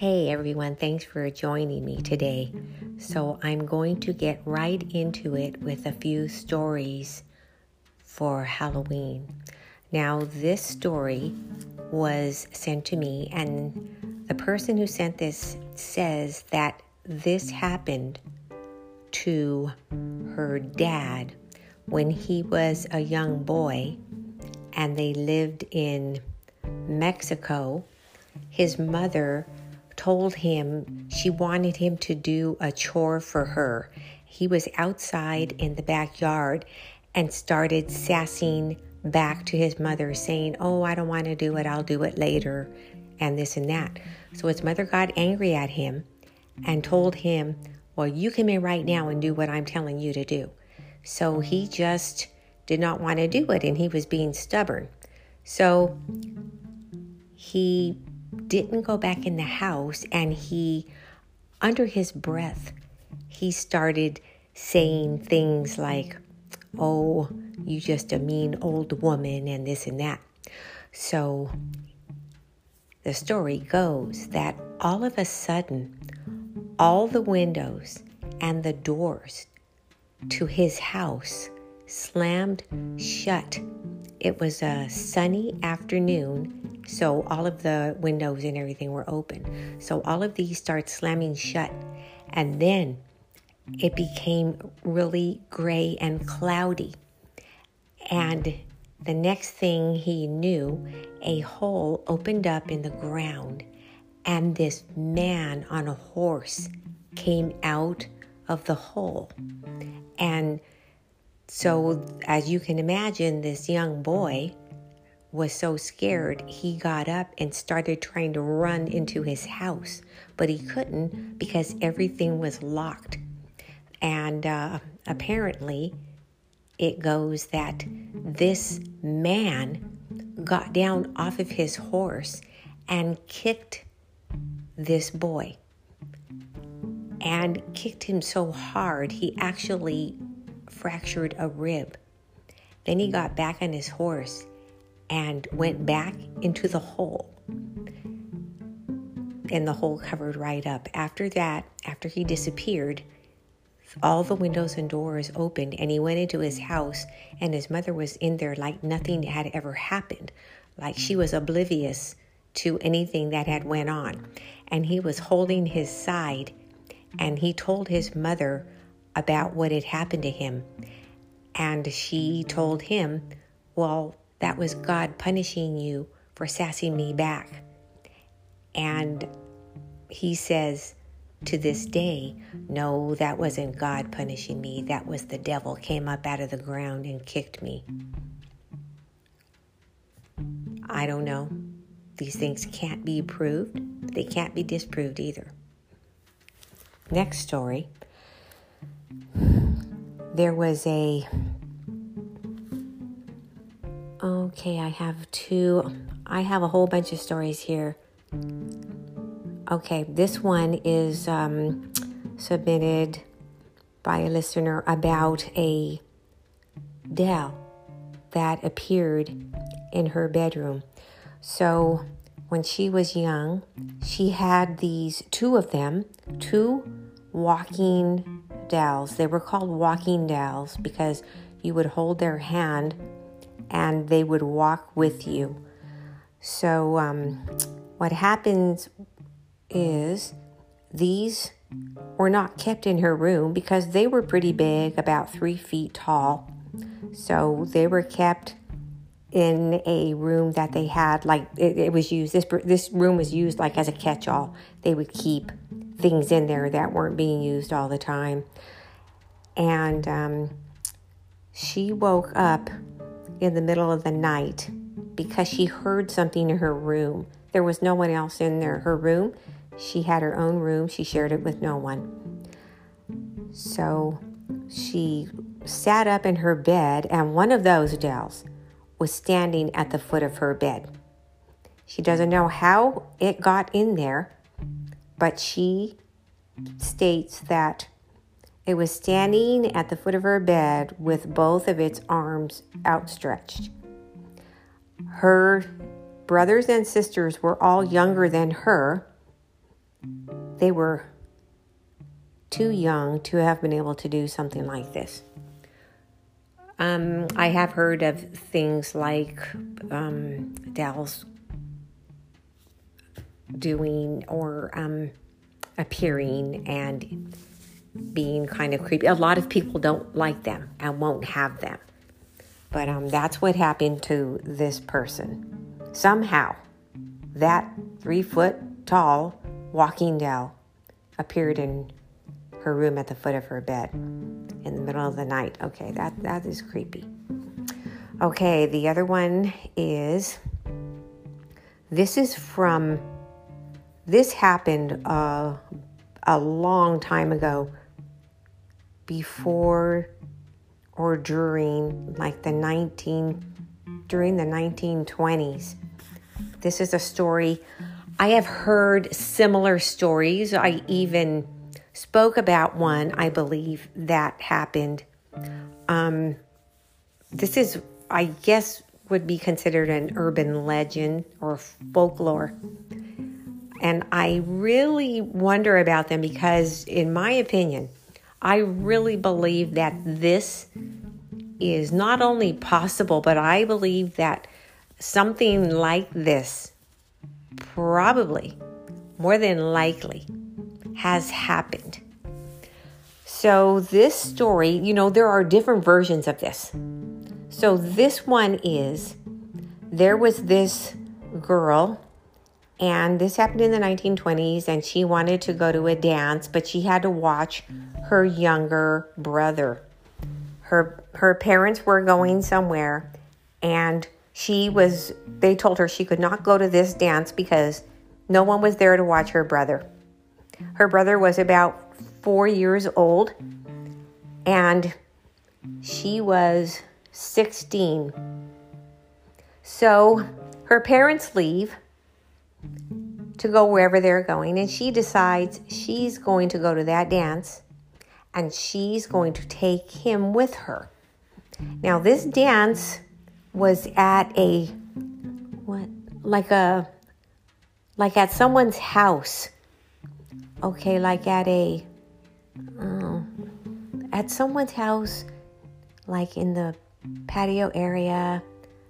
Hey everyone, thanks for joining me today. So, I'm going to get right into it with a few stories for Halloween. Now, this story was sent to me, and the person who sent this says that this happened to her dad when he was a young boy and they lived in Mexico. His mother told him she wanted him to do a chore for her. He was outside in the backyard and started sassing back to his mother, saying, Oh, I don't want to do it, I'll do it later, and this and that. So his mother got angry at him and told him, Well, you come in right now and do what I'm telling you to do. So he just did not want to do it and he was being stubborn. So he didn't go back in the house and he, under his breath, he started saying things like, Oh, you just a mean old woman, and this and that. So the story goes that all of a sudden, all the windows and the doors to his house slammed shut. It was a sunny afternoon, so all of the windows and everything were open. So all of these start slamming shut. And then it became really gray and cloudy. And the next thing he knew, a hole opened up in the ground, and this man on a horse came out of the hole. And so, as you can imagine, this young boy was so scared, he got up and started trying to run into his house, but he couldn't because everything was locked. And uh, apparently, it goes that this man got down off of his horse and kicked this boy and kicked him so hard he actually fractured a rib. Then he got back on his horse and went back into the hole. And the hole covered right up. After that, after he disappeared, all the windows and doors opened and he went into his house and his mother was in there like nothing had ever happened like she was oblivious to anything that had went on and he was holding his side and he told his mother about what had happened to him. And she told him, Well, that was God punishing you for sassing me back. And he says to this day, No, that wasn't God punishing me. That was the devil came up out of the ground and kicked me. I don't know. These things can't be proved, they can't be disproved either. Next story there was a okay i have two i have a whole bunch of stories here. Okay this one is um, submitted by a listener about a doll that appeared in her bedroom. So when she was young she had these two of them two walking dolls. They were called walking dolls because you would hold their hand and they would walk with you. So, um, what happens is these were not kept in her room because they were pretty big, about three feet tall. So, they were kept in a room that they had like it, it was used this this room was used like as a catch-all they would keep things in there that weren't being used all the time. And um, she woke up in the middle of the night because she heard something in her room. There was no one else in there. Her room, she had her own room, she shared it with no one. So she sat up in her bed, and one of those dolls was standing at the foot of her bed. She doesn't know how it got in there, but she states that it was standing at the foot of her bed with both of its arms outstretched. Her brothers and sisters were all younger than her, they were too young to have been able to do something like this. Um, I have heard of things like um, dolls doing or um, appearing and being kind of creepy. A lot of people don't like them and won't have them. But um, that's what happened to this person. Somehow, that three foot tall walking doll appeared in her room at the foot of her bed in the middle of the night. Okay, that, that is creepy. Okay, the other one is this is from, this happened uh, a long time ago before or during like the 19 during the 1920s. This is a story I have heard similar stories. I even spoke about one, I believe, that happened. Um, this is, I guess, would be considered an urban legend or folklore. And I really wonder about them because, in my opinion, I really believe that this is not only possible, but I believe that something like this probably, more than likely, has happened. So, this story, you know, there are different versions of this. So, this one is there was this girl, and this happened in the 1920s, and she wanted to go to a dance, but she had to watch her younger brother. Her, her parents were going somewhere, and she was, they told her she could not go to this dance because no one was there to watch her brother. Her brother was about four years old, and she was 16. So her parents leave to go wherever they're going, and she decides she's going to go to that dance and she's going to take him with her. Now, this dance was at a what like a like at someone's house okay like at a uh, at someone's house like in the patio area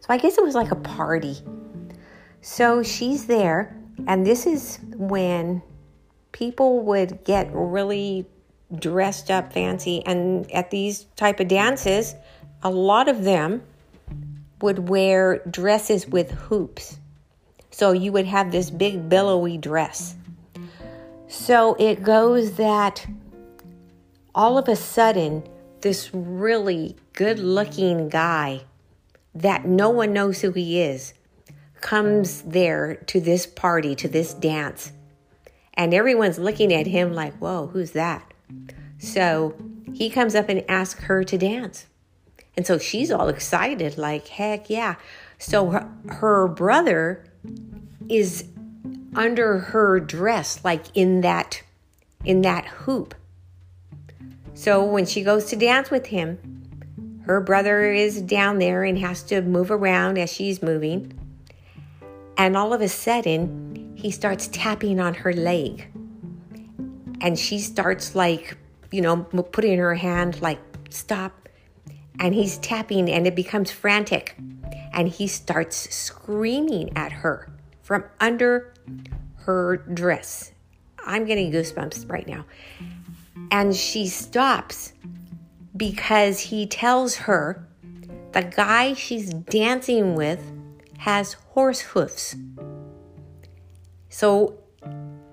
so i guess it was like a party so she's there and this is when people would get really dressed up fancy and at these type of dances a lot of them would wear dresses with hoops. So you would have this big billowy dress. So it goes that all of a sudden, this really good looking guy that no one knows who he is comes there to this party, to this dance. And everyone's looking at him like, whoa, who's that? So he comes up and asks her to dance. And so she's all excited, like, heck yeah. So her, her brother is under her dress, like in that in that hoop. So when she goes to dance with him, her brother is down there and has to move around as she's moving. And all of a sudden, he starts tapping on her leg. And she starts like, you know, putting her hand like, stop, and he's tapping and it becomes frantic and he starts screaming at her from under her dress. I'm getting goosebumps right now. And she stops because he tells her the guy she's dancing with has horse hoofs. So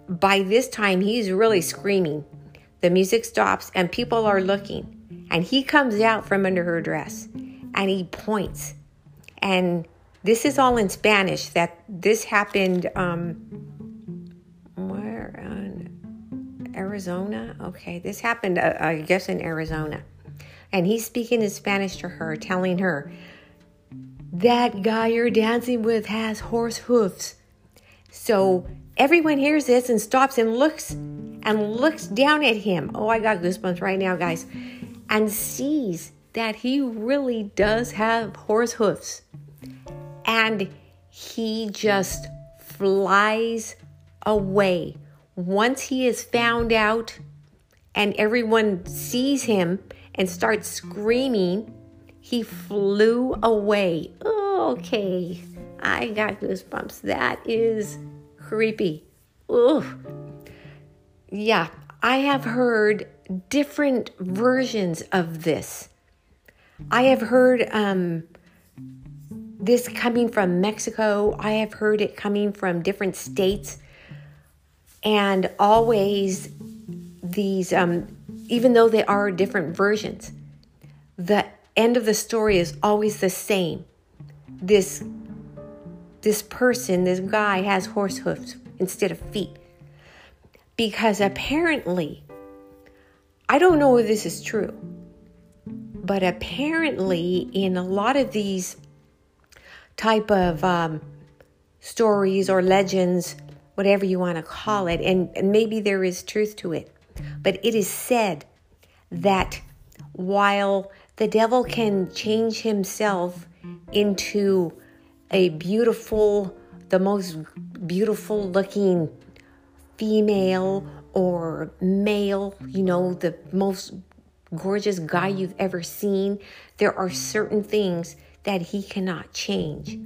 by this time, he's really screaming. The music stops and people are looking. And he comes out from under her dress and he points. And this is all in Spanish that this happened um where in Arizona? Okay, this happened uh, I guess in Arizona. And he's speaking in Spanish to her, telling her that guy you're dancing with has horse hoofs. So everyone hears this and stops and looks and looks down at him. Oh, I got goosebumps right now, guys and sees that he really does have horse hoofs. And he just flies away once he is found out and everyone sees him and starts screaming, he flew away. Okay, I got goosebumps. That is creepy. Ugh. Yeah, I have heard different versions of this. I have heard um, this coming from Mexico. I have heard it coming from different states. And always, these, um, even though they are different versions, the end of the story is always the same. This, this person, this guy has horse hooves instead of feet. Because apparently, I don't know if this is true, but apparently, in a lot of these type of um, stories or legends, whatever you want to call it, and, and maybe there is truth to it, but it is said that while the devil can change himself into a beautiful, the most beautiful looking female or male, you know, the most gorgeous guy you've ever seen, there are certain things that he cannot change,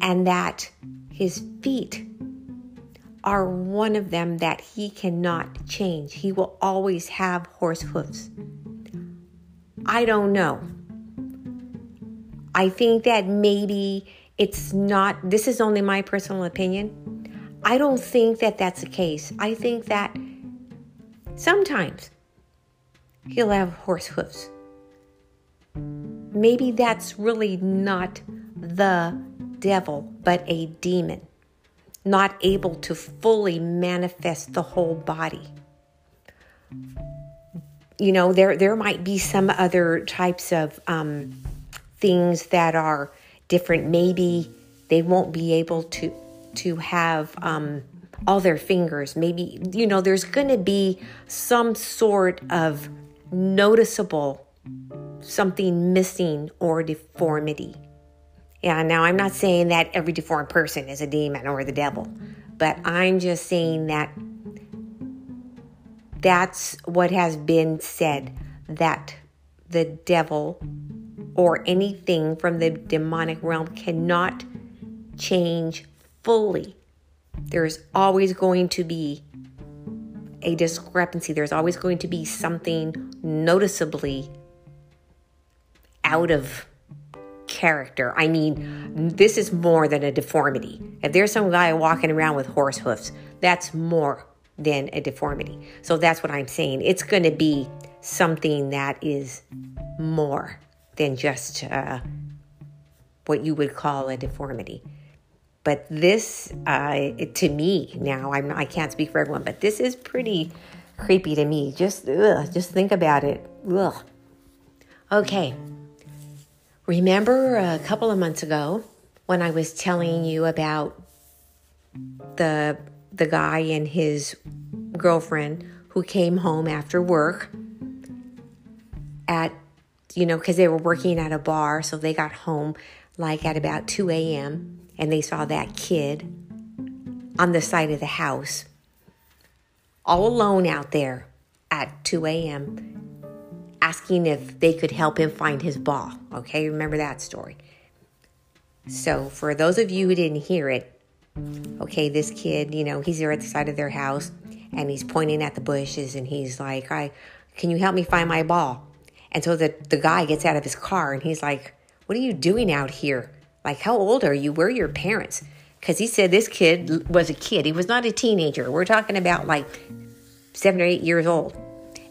and that his feet are one of them that he cannot change. He will always have horse hooves. I don't know. I think that maybe it's not, this is only my personal opinion. I don't think that that's the case. I think that sometimes he'll have horse hooves. Maybe that's really not the devil, but a demon, not able to fully manifest the whole body. You know, there there might be some other types of um, things that are different. Maybe they won't be able to to have um, all their fingers. Maybe, you know, there's going to be some sort of noticeable something missing or deformity. Yeah, now I'm not saying that every deformed person is a demon or the devil, but I'm just saying that that's what has been said that the devil or anything from the demonic realm cannot change fully. There's always going to be a discrepancy. There's always going to be something noticeably out of character. I mean, this is more than a deformity. If there's some guy walking around with horse hoofs, that's more than a deformity. So that's what I'm saying. It's going to be something that is more than just uh, what you would call a deformity. But this, uh, to me now, I'm I can't speak for everyone, but this is pretty creepy to me. Just ugh, just think about it. Ugh. Okay. Remember a couple of months ago when I was telling you about the the guy and his girlfriend who came home after work at you know because they were working at a bar so they got home like at about 2 a.m and they saw that kid on the side of the house, all alone out there at 2 a.m., asking if they could help him find his ball. Okay, remember that story. So, for those of you who didn't hear it, okay, this kid, you know, he's there at the side of their house and he's pointing at the bushes and he's like, I, can you help me find my ball? And so the, the guy gets out of his car and he's like, What are you doing out here? Like, how old are you? Where are your parents? Because he said this kid was a kid. He was not a teenager. We're talking about like seven or eight years old.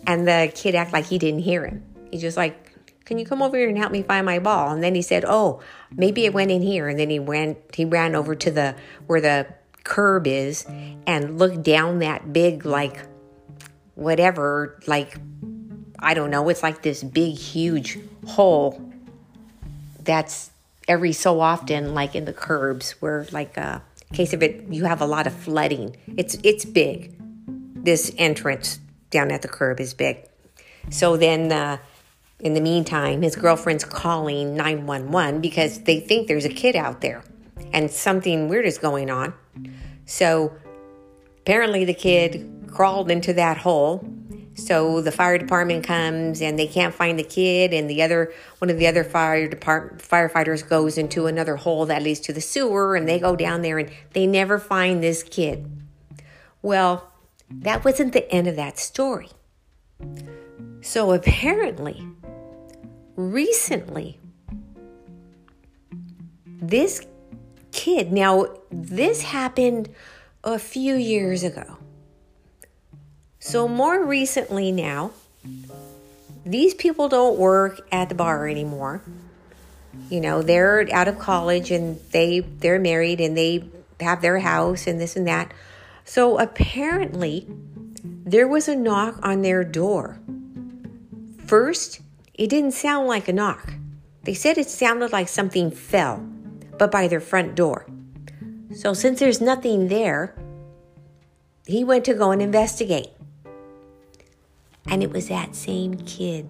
And the kid acted like he didn't hear him. He's just like, can you come over here and help me find my ball? And then he said, oh, maybe it went in here. And then he went, he ran over to the, where the curb is and looked down that big, like, whatever, like, I don't know, it's like this big, huge hole that's every so often, like in the curbs, where like a uh, case of it, you have a lot of flooding. It's it's big. This entrance down at the curb is big. So then, uh, in the meantime, his girlfriend's calling nine one one because they think there's a kid out there, and something weird is going on. So apparently the kid crawled into that hole. So the fire department comes and they can't find the kid, and the other one of the other fire department firefighters goes into another hole that leads to the sewer, and they go down there and they never find this kid. Well, that wasn't the end of that story. So apparently, recently, this kid, now this happened a few years ago. So, more recently now, these people don't work at the bar anymore. You know, they're out of college and they they're married and they have their house and this and that. So apparently, there was a knock on their door. First, it didn't sound like a knock. They said it sounded like something fell, but by their front door. So, since there's nothing there, he went to go and investigate. And it was that same kid.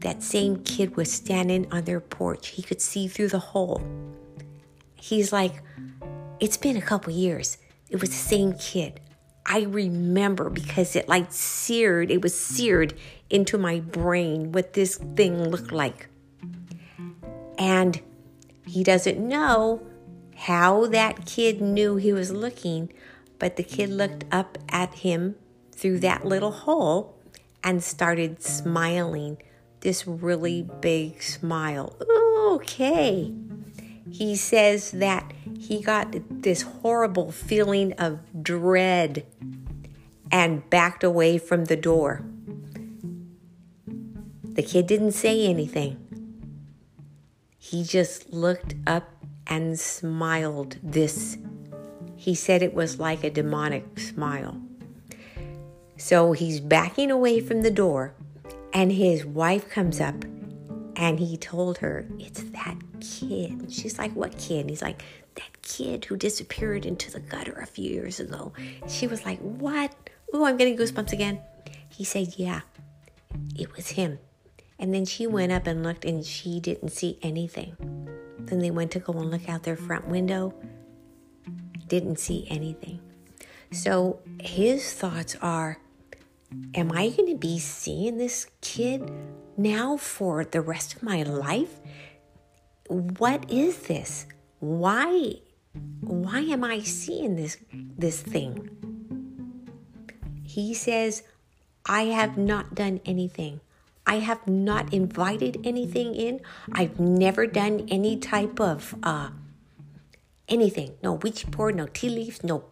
That same kid was standing on their porch. He could see through the hole. He's like, It's been a couple years. It was the same kid. I remember because it like seared, it was seared into my brain what this thing looked like. And he doesn't know how that kid knew he was looking, but the kid looked up at him through that little hole and started smiling this really big smile. Okay. He says that he got this horrible feeling of dread and backed away from the door. The kid didn't say anything. He just looked up and smiled this. He said it was like a demonic smile. So he's backing away from the door, and his wife comes up and he told her, It's that kid. She's like, What kid? He's like, That kid who disappeared into the gutter a few years ago. She was like, What? Ooh, I'm getting goosebumps again. He said, Yeah, it was him. And then she went up and looked and she didn't see anything. Then they went to go and look out their front window, didn't see anything. So his thoughts are Am I going to be seeing this kid now for the rest of my life? What is this? Why why am I seeing this this thing? He says, I have not done anything. I have not invited anything in. I've never done any type of uh, anything. No Ouija board, no tea leaves, no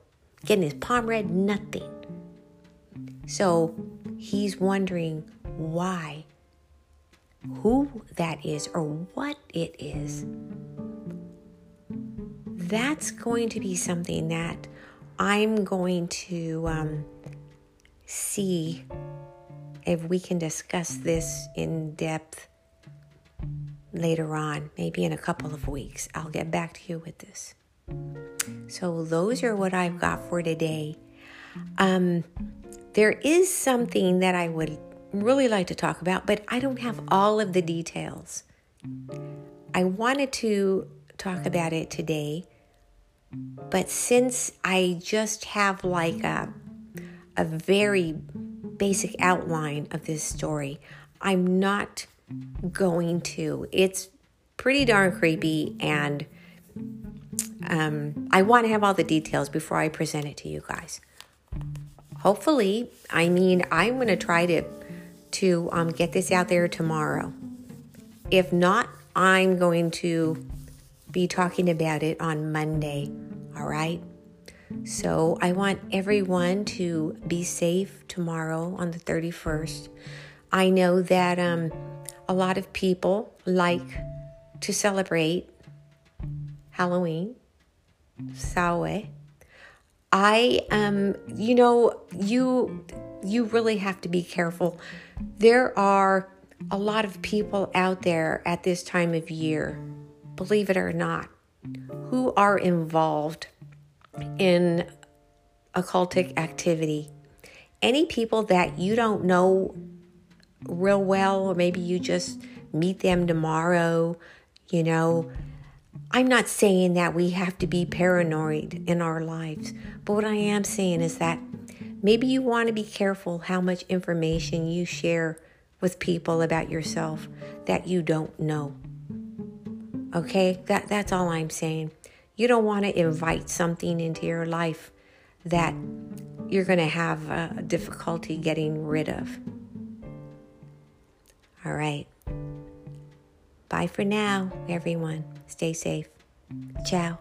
getting his palm read, nothing. So he's wondering why, who that is, or what it is. That's going to be something that I'm going to um, see if we can discuss this in depth later on, maybe in a couple of weeks. I'll get back to you with this. So, those are what I've got for today. Um, there is something that I would really like to talk about, but I don't have all of the details. I wanted to talk about it today, but since I just have like a, a very basic outline of this story. I'm not going to. It's pretty darn creepy, and um, I want to have all the details before I present it to you guys. Hopefully, I mean, I'm going to try to to um, get this out there tomorrow. If not, I'm going to be talking about it on Monday. All right. So I want everyone to be safe tomorrow on the 31st. I know that um, a lot of people like to celebrate Halloween, Samhain. I um you know you you really have to be careful. There are a lot of people out there at this time of year, believe it or not, who are involved in occultic activity. Any people that you don't know real well, or maybe you just meet them tomorrow, you know, I'm not saying that we have to be paranoid in our lives, but what I am saying is that maybe you want to be careful how much information you share with people about yourself that you don't know. Okay? That that's all I'm saying. You don't want to mm-hmm. invite something into your life that you're going to have a difficulty getting rid of. All right. Bye for now, everyone. Stay safe. Ciao.